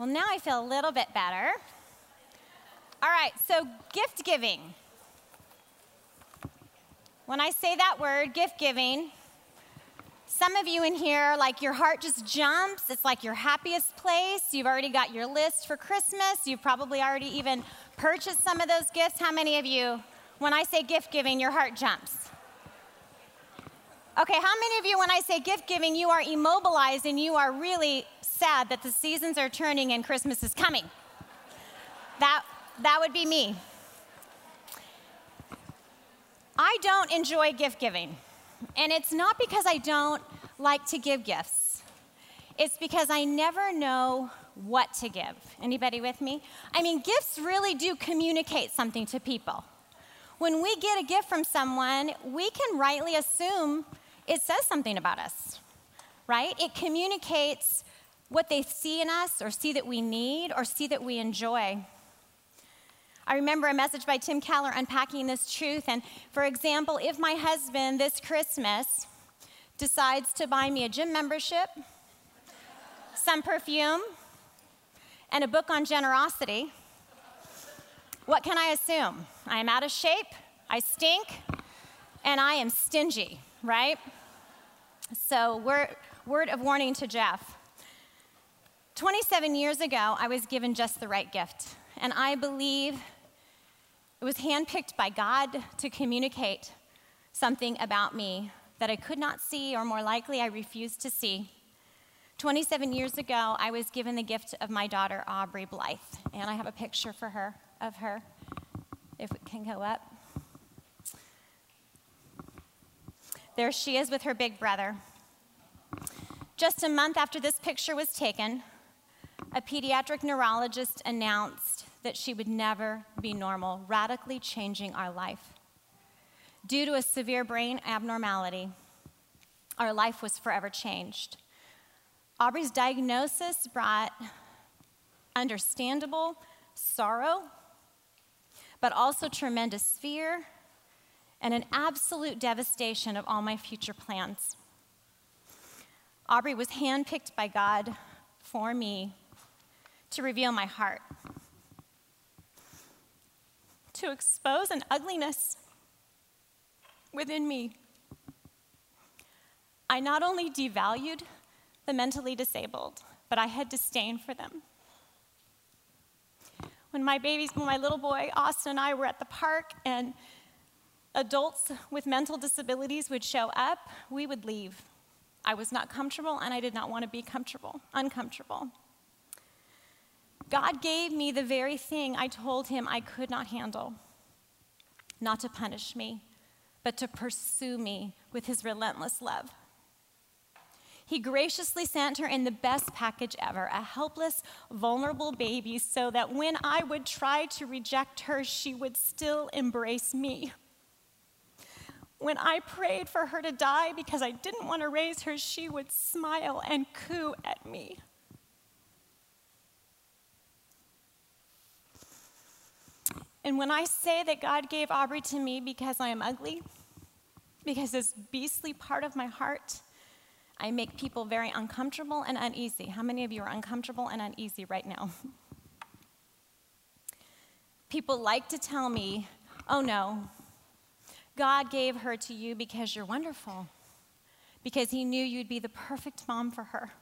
Well, now I feel a little bit better. All right, so gift giving. When I say that word, gift giving, some of you in here, like your heart just jumps. It's like your happiest place. You've already got your list for Christmas. You've probably already even purchased some of those gifts. How many of you, when I say gift giving, your heart jumps? Okay, how many of you, when I say gift giving, you are immobilized and you are really sad that the seasons are turning and Christmas is coming? That, that would be me. I don't enjoy gift giving. And it's not because I don't like to give gifts. It's because I never know what to give. Anybody with me? I mean, gifts really do communicate something to people. When we get a gift from someone, we can rightly assume it says something about us, right? It communicates what they see in us or see that we need or see that we enjoy. I remember a message by Tim Keller unpacking this truth. And for example, if my husband this Christmas decides to buy me a gym membership, some perfume, and a book on generosity, what can I assume? I am out of shape, I stink, and I am stingy, right? So, word, word of warning to Jeff. 27 years ago, I was given just the right gift. And I believe it was handpicked by God to communicate something about me that I could not see, or more likely, I refused to see. 27 years ago, I was given the gift of my daughter, Aubrey Blythe, and I have a picture for her of her, if it can go up. There she is with her big brother. Just a month after this picture was taken, a pediatric neurologist announced that she would never be normal, radically changing our life. Due to a severe brain abnormality, our life was forever changed. Aubrey's diagnosis brought understandable sorrow, but also tremendous fear and an absolute devastation of all my future plans. Aubrey was handpicked by God for me to reveal my heart to expose an ugliness within me. I not only devalued the mentally disabled, but I had disdain for them. When my babies, when my little boy Austin and I were at the park and adults with mental disabilities would show up, we would leave. I was not comfortable and I did not want to be comfortable, uncomfortable. God gave me the very thing I told him I could not handle not to punish me, but to pursue me with his relentless love. He graciously sent her in the best package ever, a helpless, vulnerable baby, so that when I would try to reject her, she would still embrace me. When I prayed for her to die because I didn't want to raise her, she would smile and coo at me. And when I say that God gave Aubrey to me because I am ugly, because this beastly part of my heart, I make people very uncomfortable and uneasy. How many of you are uncomfortable and uneasy right now? People like to tell me, oh no, God gave her to you because you're wonderful, because He knew you'd be the perfect mom for her.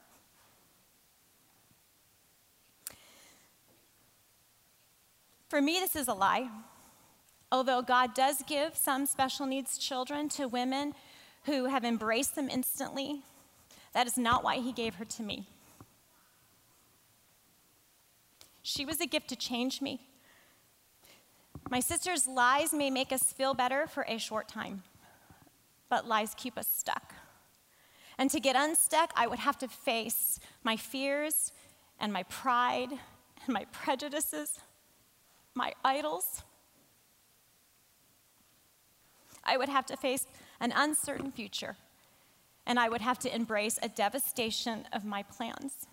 For me, this is a lie. Although God does give some special needs children to women who have embraced them instantly, that is not why He gave her to me. She was a gift to change me. My sister's lies may make us feel better for a short time, but lies keep us stuck. And to get unstuck, I would have to face my fears and my pride and my prejudices my idols. I would have to face an uncertain future, and I would have to embrace a devastation of my plans.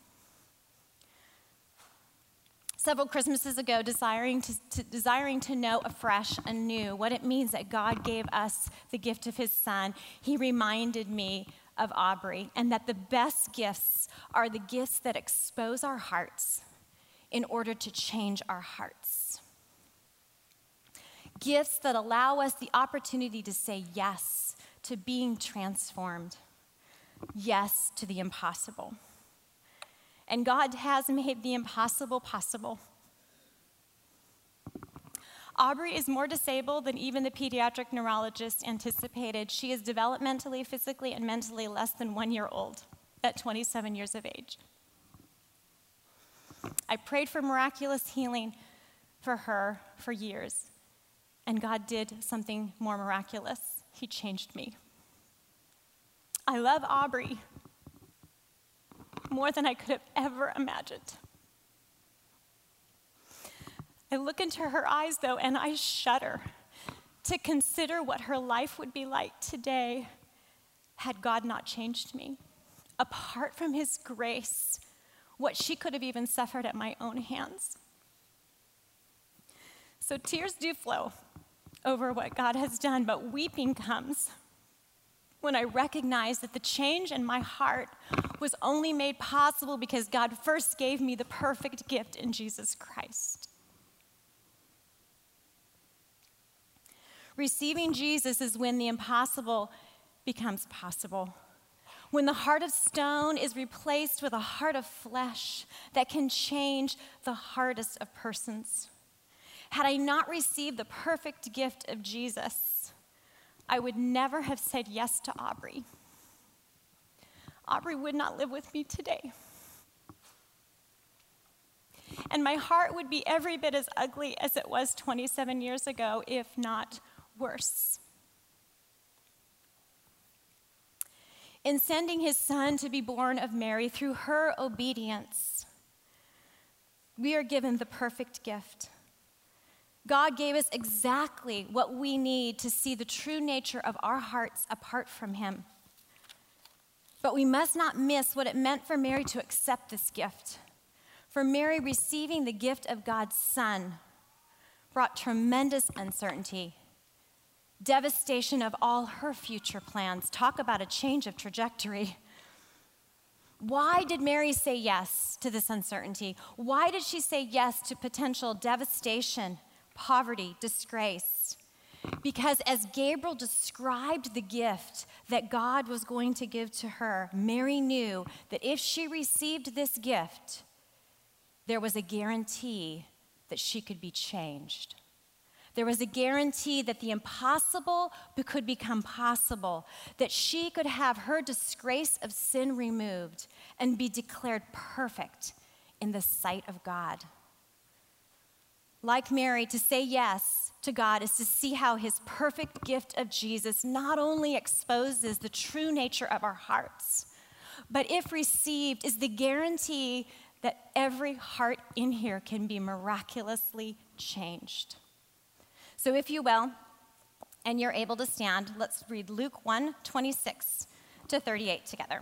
Several Christmases ago, desiring to, to, desiring to know afresh and new what it means that God gave us the gift of His Son, He reminded me of Aubrey and that the best gifts are the gifts that expose our hearts in order to change our hearts. Gifts that allow us the opportunity to say yes to being transformed, yes to the impossible. And God has made the impossible possible. Aubrey is more disabled than even the pediatric neurologist anticipated. She is developmentally, physically, and mentally less than one year old at 27 years of age. I prayed for miraculous healing for her for years, and God did something more miraculous. He changed me. I love Aubrey more than I could have ever imagined. I look into her eyes, though, and I shudder to consider what her life would be like today had God not changed me. Apart from His grace, what she could have even suffered at my own hands. So tears do flow over what God has done, but weeping comes when I recognize that the change in my heart was only made possible because God first gave me the perfect gift in Jesus Christ. Receiving Jesus is when the impossible becomes possible. When the heart of stone is replaced with a heart of flesh that can change the hardest of persons. Had I not received the perfect gift of Jesus, I would never have said yes to Aubrey. Aubrey would not live with me today. And my heart would be every bit as ugly as it was 27 years ago, if not worse. In sending his son to be born of Mary through her obedience, we are given the perfect gift. God gave us exactly what we need to see the true nature of our hearts apart from him. But we must not miss what it meant for Mary to accept this gift. For Mary, receiving the gift of God's Son brought tremendous uncertainty devastation of all her future plans. Talk about a change of trajectory. Why did Mary say yes to this uncertainty? Why did she say yes to potential devastation, poverty, disgrace? Because as Gabriel described the gift that God was going to give to her, Mary knew that if she received this gift, there was a guarantee that she could be changed. There was a guarantee that the impossible could become possible, that she could have her disgrace of sin removed and be declared perfect in the sight of God. Like Mary, to say yes to God is to see how his perfect gift of Jesus not only exposes the true nature of our hearts, but if received, is the guarantee that every heart in here can be miraculously changed. So, if you will, and you're able to stand, let's read Luke 1 26 to 38 together.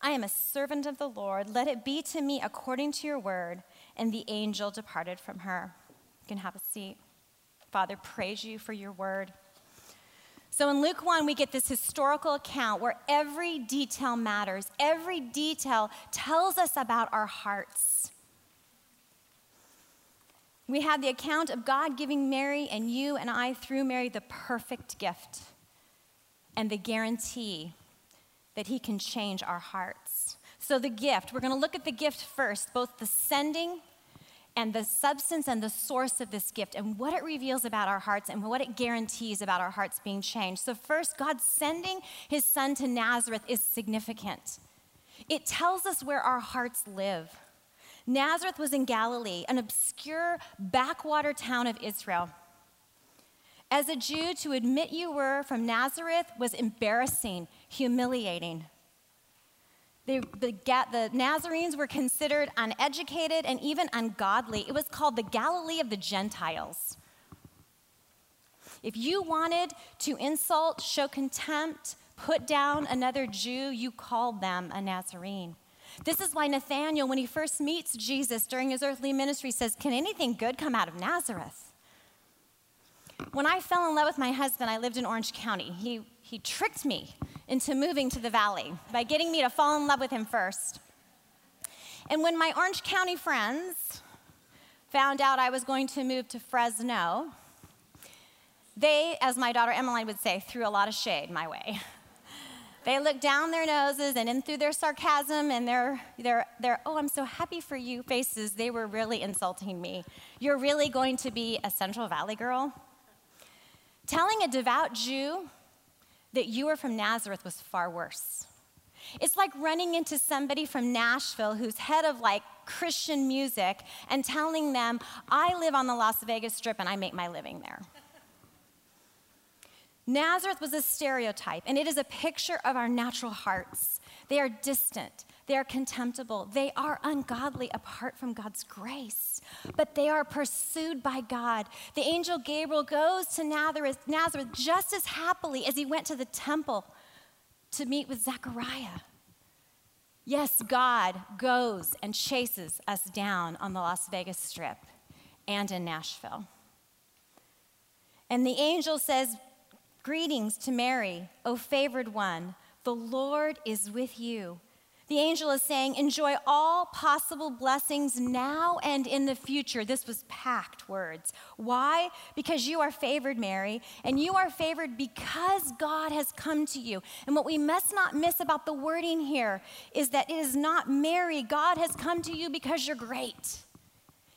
I am a servant of the Lord. Let it be to me according to your word. And the angel departed from her. You can have a seat. Father, praise you for your word. So in Luke 1, we get this historical account where every detail matters. Every detail tells us about our hearts. We have the account of God giving Mary and you and I through Mary the perfect gift and the guarantee that He can change our hearts. So, the gift, we're going to look at the gift first, both the sending and the substance and the source of this gift and what it reveals about our hearts and what it guarantees about our hearts being changed. So, first, God sending His Son to Nazareth is significant. It tells us where our hearts live. Nazareth was in Galilee, an obscure backwater town of Israel. As a Jew, to admit you were from Nazareth was embarrassing, humiliating. The, the, the, Nazarenes were considered uneducated and even ungodly. It was called the Galilee of the Gentiles. If you wanted to insult, show contempt, put down another Jew, you called them a Nazarene. This is why Nathanael, when he first meets Jesus during his earthly ministry, says, Can anything good come out of Nazareth? When I fell in love with my husband, I lived in Orange County. He, he tricked me into moving to the valley by getting me to fall in love with him first. And when my Orange County friends found out I was going to move to Fresno, they, as my daughter Emmeline would say, threw a lot of shade my way. They looked down their noses and in through their sarcasm and their, their, their, oh, I'm so happy for you faces, they were really insulting me. You're really going to be a Central Valley girl? Telling a devout Jew that you were from Nazareth was far worse. It's like running into somebody from Nashville who's head of like Christian music and telling them, I live on the Las Vegas Strip and I make my living there. Nazareth was a stereotype, and it is a picture of our natural hearts. They are distant, they are contemptible, they are ungodly apart from God's grace, but they are pursued by God. The angel Gabriel goes to Nazareth, Nazareth just as happily as he went to the temple to meet with Zechariah. Yes, God goes and chases us down on the Las Vegas Strip and in Nashville. And the angel says, Greetings to Mary, O favored one. The Lord is with you. The angel is saying, Enjoy all possible blessings now and in the future. This was packed words. Why? Because you are favored, Mary, and you are favored because God has come to you. And what we must not miss about the wording here is that it is not Mary, God has come to you because you're great.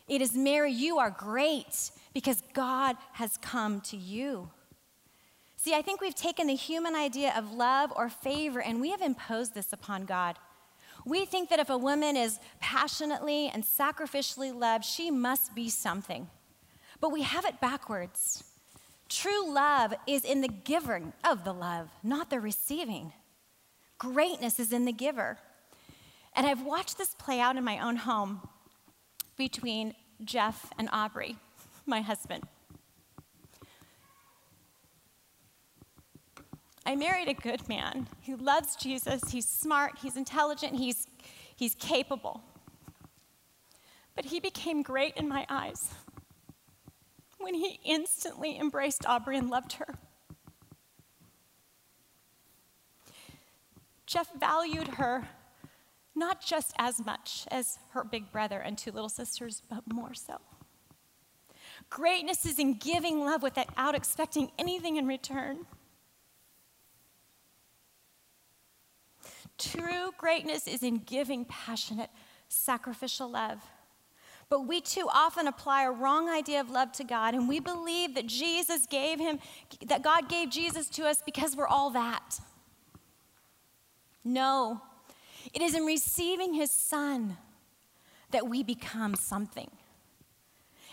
It is Mary, you are great because God has come to you. See, I think we've taken the human idea of love or favor and we have imposed this upon God. We think that if a woman is passionately and sacrificially loved, she must be something. But we have it backwards. True love is in the giving of the love, not the receiving. Greatness is in the giver. And I've watched this play out in my own home between Jeff and Aubrey, my husband. I married a good man who loves Jesus. He's smart, he's intelligent, he's, he's capable. But he became great in my eyes when he instantly embraced Aubrey and loved her. Jeff valued her not just as much as her big brother and two little sisters, but more so. Greatness is in giving love without expecting anything in return. True greatness is in giving passionate, sacrificial love. But we too often apply a wrong idea of love to God, and we believe that Jesus gave him, that God gave Jesus to us because we're all that. No, it is in receiving his son that we become something.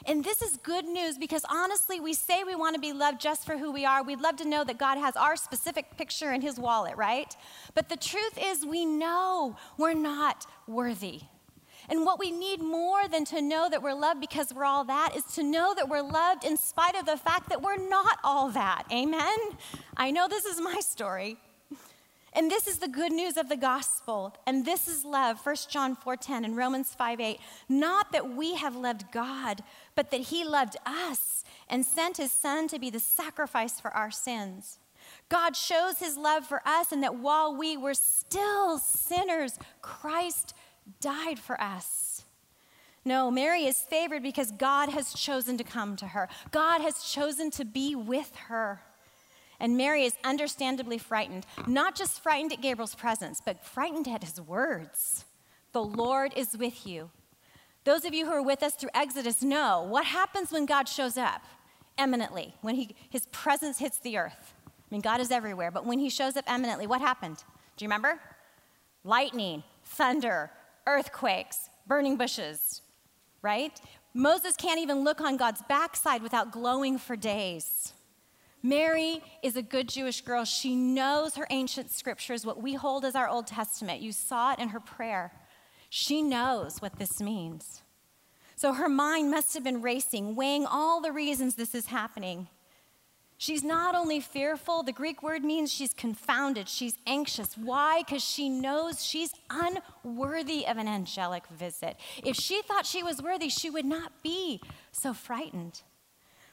And this is good news because honestly, we say we want to be loved just for who we are. We'd love to know that God has our specific picture in his wallet, right? But the truth is, we know we're not worthy. And what we need more than to know that we're loved because we're all that is to know that we're loved in spite of the fact that we're not all that. Amen? I know this is my story. And this is the good news of the gospel. And this is love, 1 John 4:10 and Romans 5:8. Not that we have loved God, but that he loved us and sent his son to be the sacrifice for our sins. God shows his love for us, and that while we were still sinners, Christ died for us. No, Mary is favored because God has chosen to come to her. God has chosen to be with her. And Mary is understandably frightened, not just frightened at Gabriel's presence, but frightened at his words. The Lord is with you. Those of you who are with us through Exodus know what happens when God shows up eminently, when he, his presence hits the earth. I mean, God is everywhere, but when he shows up eminently, what happened? Do you remember? Lightning, thunder, earthquakes, burning bushes, right? Moses can't even look on God's backside without glowing for days. Mary is a good Jewish girl. She knows her ancient scriptures, what we hold as our Old Testament. You saw it in her prayer. She knows what this means. So her mind must have been racing, weighing all the reasons this is happening. She's not only fearful, the Greek word means she's confounded, she's anxious. Why? Because she knows she's unworthy of an angelic visit. If she thought she was worthy, she would not be so frightened.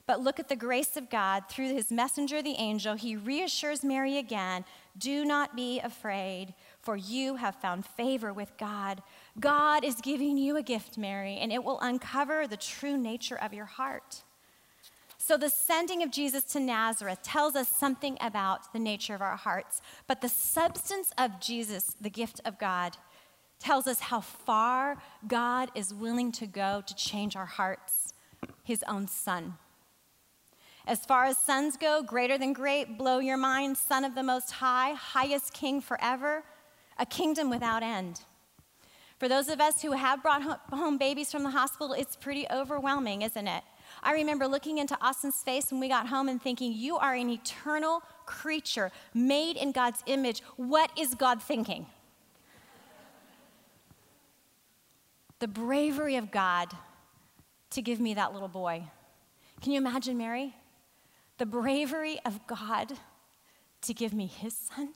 But look at the grace of God through his messenger, the angel. He reassures Mary again do not be afraid, for you have found favor with God. God is giving you a gift, Mary, and it will uncover the true nature of your heart. So, the sending of Jesus to Nazareth tells us something about the nature of our hearts, but the substance of Jesus, the gift of God, tells us how far God is willing to go to change our hearts, his own son. As far as sons go, greater than great, blow your mind, son of the most high, highest king forever, a kingdom without end. For those of us who have brought home babies from the hospital, it's pretty overwhelming, isn't it? I remember looking into Austin's face when we got home and thinking, You are an eternal creature made in God's image. What is God thinking? the bravery of God to give me that little boy. Can you imagine Mary? The bravery of God to give me his son.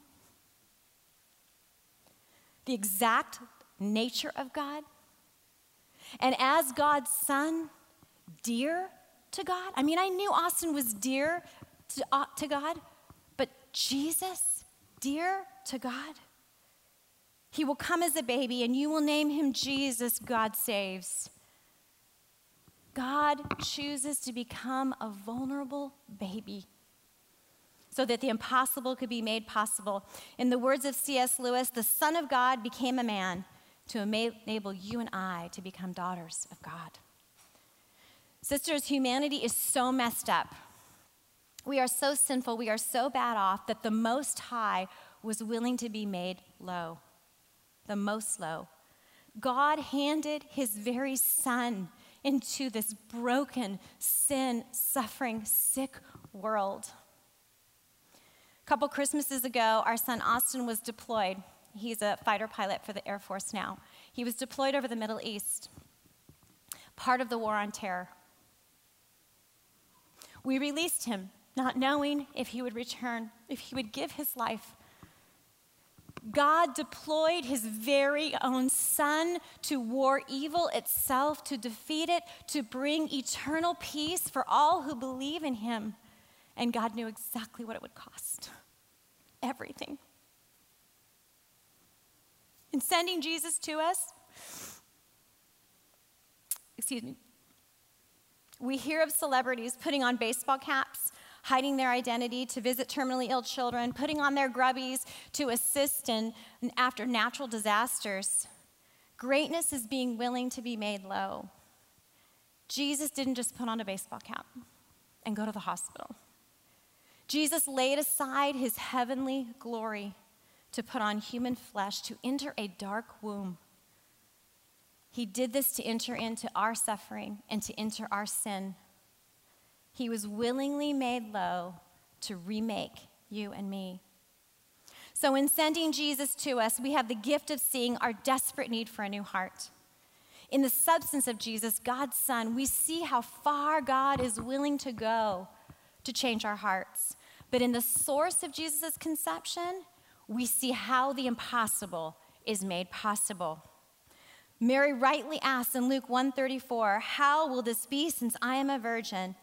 The exact nature of God. And as God's son, dear to God. I mean, I knew Austin was dear to, uh, to God, but Jesus, dear to God. He will come as a baby, and you will name him Jesus, God saves. God chooses to become a vulnerable baby so that the impossible could be made possible. In the words of C.S. Lewis, the Son of God became a man to enable you and I to become daughters of God. Sisters, humanity is so messed up. We are so sinful, we are so bad off that the Most High was willing to be made low, the most low. God handed his very son into this broken, sin, suffering, sick world. A couple Christmases ago, our son Austin was deployed. He's a fighter pilot for the Air Force now. He was deployed over the Middle East, part of the war on terror. We released him, not knowing if he would return, if he would give his life. God deployed his very own son to war evil itself, to defeat it, to bring eternal peace for all who believe in him. And God knew exactly what it would cost everything. In sending Jesus to us, excuse me, we hear of celebrities putting on baseball caps, hiding their identity to visit terminally ill children, putting on their grubbies to assist in after natural disasters. Greatness is being willing to be made low. Jesus didn't just put on a baseball cap and go to the hospital. Jesus laid aside his heavenly glory to put on human flesh to enter a dark womb he did this to enter into our suffering and to enter our sin. He was willingly made low to remake you and me. So, in sending Jesus to us, we have the gift of seeing our desperate need for a new heart. In the substance of Jesus, God's Son, we see how far God is willing to go to change our hearts. But in the source of Jesus' conception, we see how the impossible is made possible. Mary rightly asks in Luke 134, "How will this be since I am a virgin?"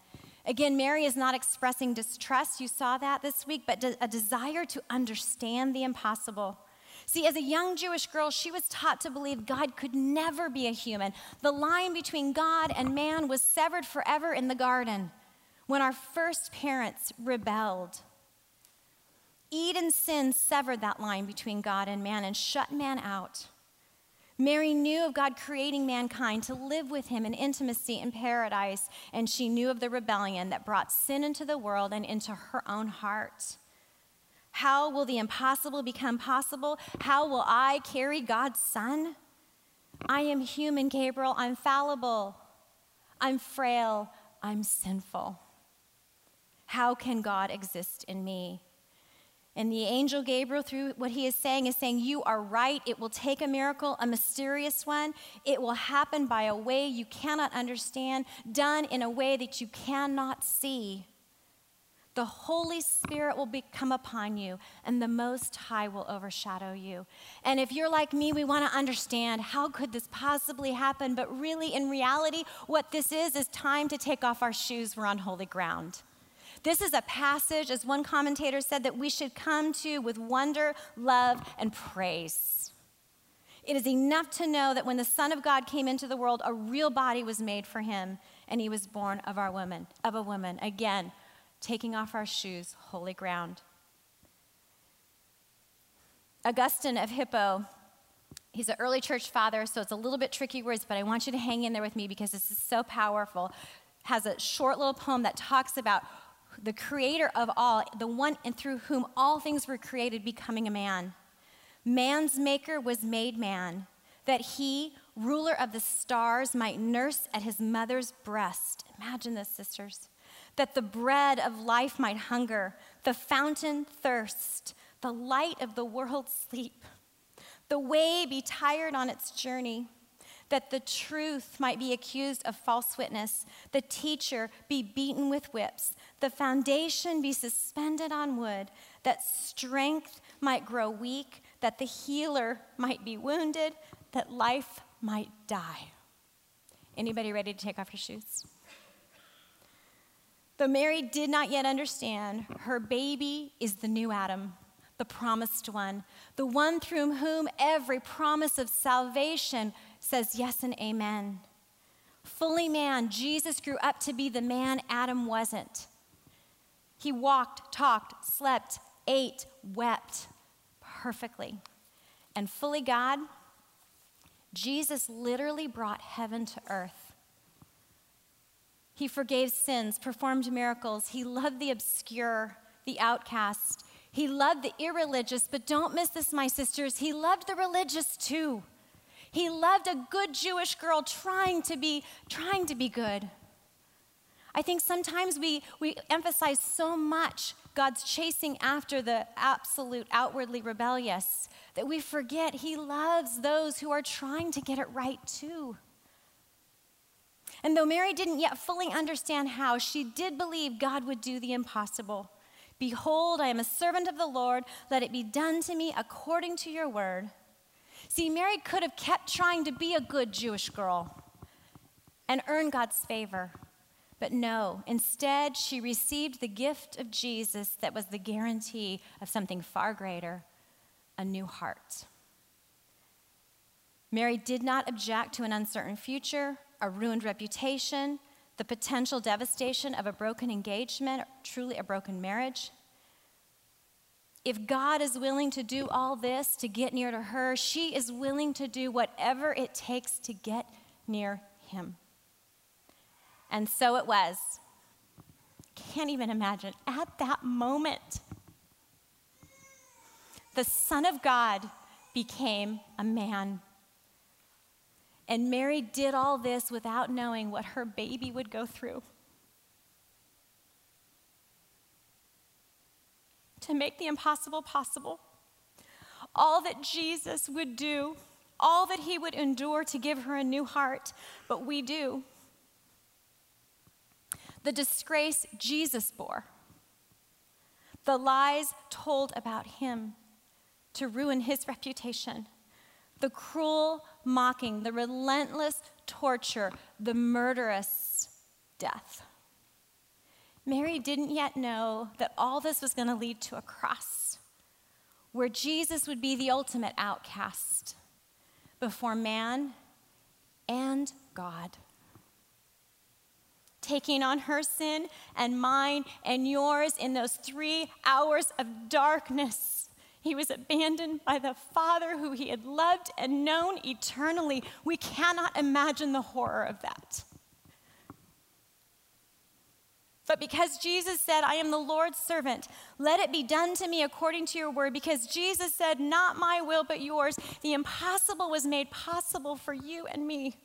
Again, Mary is not expressing distrust, you saw that this week, but a desire to understand the impossible. See, as a young Jewish girl, she was taught to believe God could never be a human. The line between God and man was severed forever in the garden when our first parents rebelled. Eden's sin severed that line between God and man and shut man out. Mary knew of God creating mankind to live with him in intimacy in paradise, and she knew of the rebellion that brought sin into the world and into her own heart. How will the impossible become possible? How will I carry God's Son? I am human, Gabriel. I'm fallible. I'm frail. I'm sinful. How can God exist in me? And the angel Gabriel, through what he is saying, is saying, You are right. It will take a miracle, a mysterious one. It will happen by a way you cannot understand, done in a way that you cannot see. The Holy Spirit will come upon you, and the Most High will overshadow you. And if you're like me, we want to understand how could this possibly happen? But really, in reality, what this is is time to take off our shoes. We're on holy ground. This is a passage, as one commentator said, that we should come to with wonder, love, and praise. It is enough to know that when the Son of God came into the world, a real body was made for him, and he was born of our woman, of a woman. Again, taking off our shoes, holy ground. Augustine of Hippo, he's an early church father, so it's a little bit tricky words, but I want you to hang in there with me because this is so powerful. Has a short little poem that talks about the creator of all, the one and through whom all things were created, becoming a man. Man's maker was made man, that he, ruler of the stars, might nurse at his mother's breast. Imagine this, sisters. That the bread of life might hunger, the fountain thirst, the light of the world sleep, the way be tired on its journey that the truth might be accused of false witness, the teacher be beaten with whips, the foundation be suspended on wood, that strength might grow weak, that the healer might be wounded, that life might die. Anybody ready to take off your shoes? Though Mary did not yet understand, her baby is the new Adam, the promised one, the one through whom every promise of salvation says yes and amen. Fully man, Jesus grew up to be the man Adam wasn't. He walked, talked, slept, ate, wept perfectly. And fully God, Jesus literally brought heaven to earth. He forgave sins, performed miracles. He loved the obscure, the outcast. He loved the irreligious, but don't miss this, my sisters. He loved the religious too. He loved a good Jewish girl trying to be trying to be good. I think sometimes we, we emphasize so much God's chasing after the absolute outwardly rebellious that we forget He loves those who are trying to get it right too. And though Mary didn't yet fully understand how, she did believe God would do the impossible. Behold, I am a servant of the Lord. Let it be done to me according to your word. See, Mary could have kept trying to be a good Jewish girl and earn God's favor. But no, instead, she received the gift of Jesus that was the guarantee of something far greater a new heart. Mary did not object to an uncertain future, a ruined reputation, the potential devastation of a broken engagement, truly a broken marriage. If God is willing to do all this to get near to her, she is willing to do whatever it takes to get near him. And so it was. Can't even imagine. At that moment, the Son of God became a man. And Mary did all this without knowing what her baby would go through. To make the impossible possible. All that Jesus would do, all that he would endure to give her a new heart, but we do. The disgrace Jesus bore, the lies told about him to ruin his reputation, the cruel mocking, the relentless torture, the murderous death. Mary didn't yet know that all this was going to lead to a cross where Jesus would be the ultimate outcast before man and God. Taking on her sin and mine and yours in those three hours of darkness. He was abandoned by the Father who he had loved and known eternally. We cannot imagine the horror of that. But because Jesus said, I am the Lord's servant, let it be done to me according to your word. Because Jesus said, Not my will, but yours, the impossible was made possible for you and me.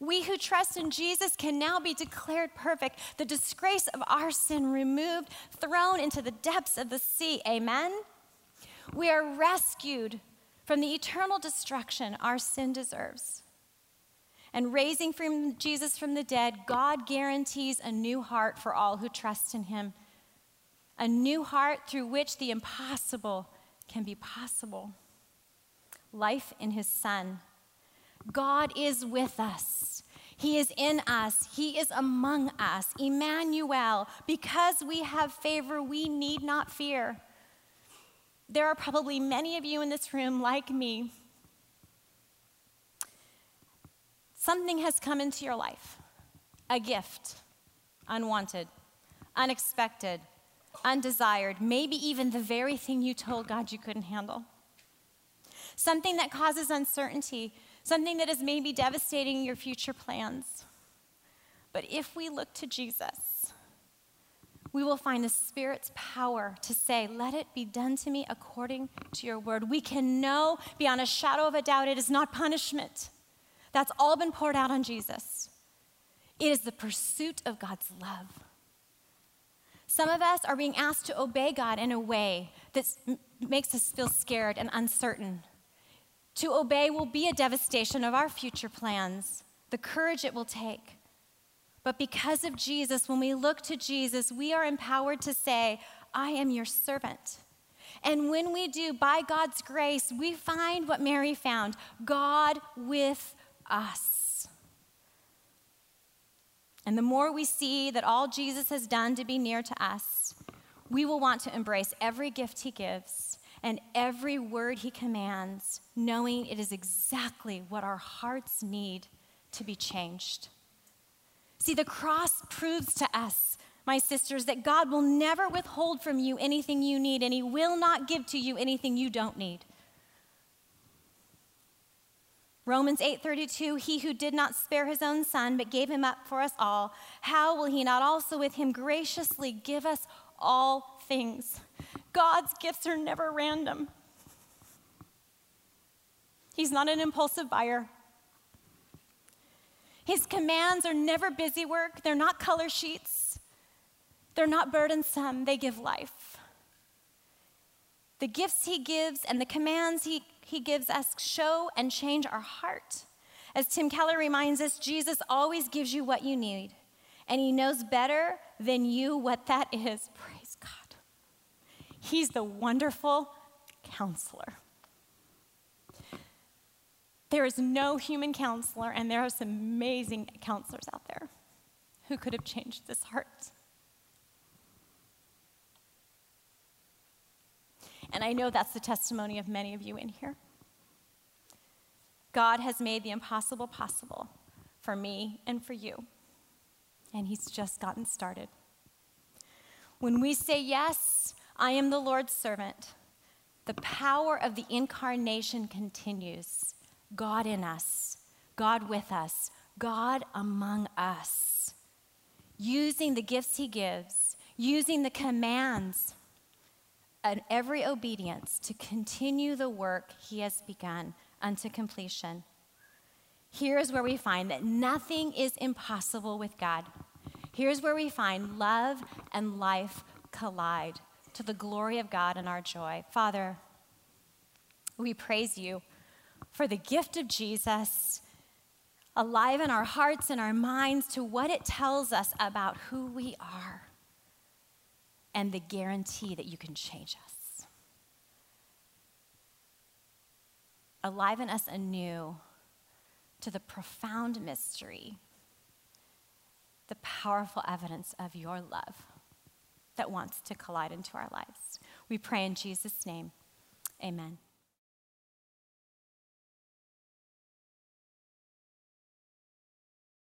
We who trust in Jesus can now be declared perfect, the disgrace of our sin removed, thrown into the depths of the sea. Amen? We are rescued from the eternal destruction our sin deserves and raising from Jesus from the dead, God guarantees a new heart for all who trust in him. A new heart through which the impossible can be possible. Life in his son. God is with us. He is in us. He is among us. Emmanuel, because we have favor, we need not fear. There are probably many of you in this room like me Something has come into your life a gift, unwanted, unexpected, undesired, maybe even the very thing you told God you couldn't handle. Something that causes uncertainty, something that is maybe devastating your future plans. But if we look to Jesus, we will find the Spirit's power to say, Let it be done to me according to your word. We can know beyond a shadow of a doubt it is not punishment. That's all been poured out on Jesus. It is the pursuit of God's love. Some of us are being asked to obey God in a way that makes us feel scared and uncertain. To obey will be a devastation of our future plans, the courage it will take. But because of Jesus, when we look to Jesus, we are empowered to say, I am your servant. And when we do, by God's grace, we find what Mary found God with us. And the more we see that all Jesus has done to be near to us, we will want to embrace every gift he gives and every word he commands, knowing it is exactly what our hearts need to be changed. See, the cross proves to us, my sisters, that God will never withhold from you anything you need, and he will not give to you anything you don't need. Romans 8:32 He who did not spare his own son but gave him up for us all how will he not also with him graciously give us all things? God's gifts are never random. He's not an impulsive buyer. His commands are never busy work. They're not color sheets. They're not burdensome. They give life. The gifts he gives and the commands he he gives us show and change our heart. As Tim Keller reminds us, Jesus always gives you what you need, and he knows better than you what that is. Praise God. He's the wonderful counselor. There is no human counselor, and there are some amazing counselors out there who could have changed this heart. And I know that's the testimony of many of you in here. God has made the impossible possible for me and for you. And He's just gotten started. When we say, Yes, I am the Lord's servant, the power of the incarnation continues. God in us, God with us, God among us, using the gifts He gives, using the commands and every obedience to continue the work he has begun unto completion. Here's where we find that nothing is impossible with God. Here's where we find love and life collide to the glory of God and our joy. Father, we praise you for the gift of Jesus alive in our hearts and our minds to what it tells us about who we are and the guarantee that you can change us. Aliven us anew to the profound mystery the powerful evidence of your love that wants to collide into our lives. We pray in Jesus' name. Amen.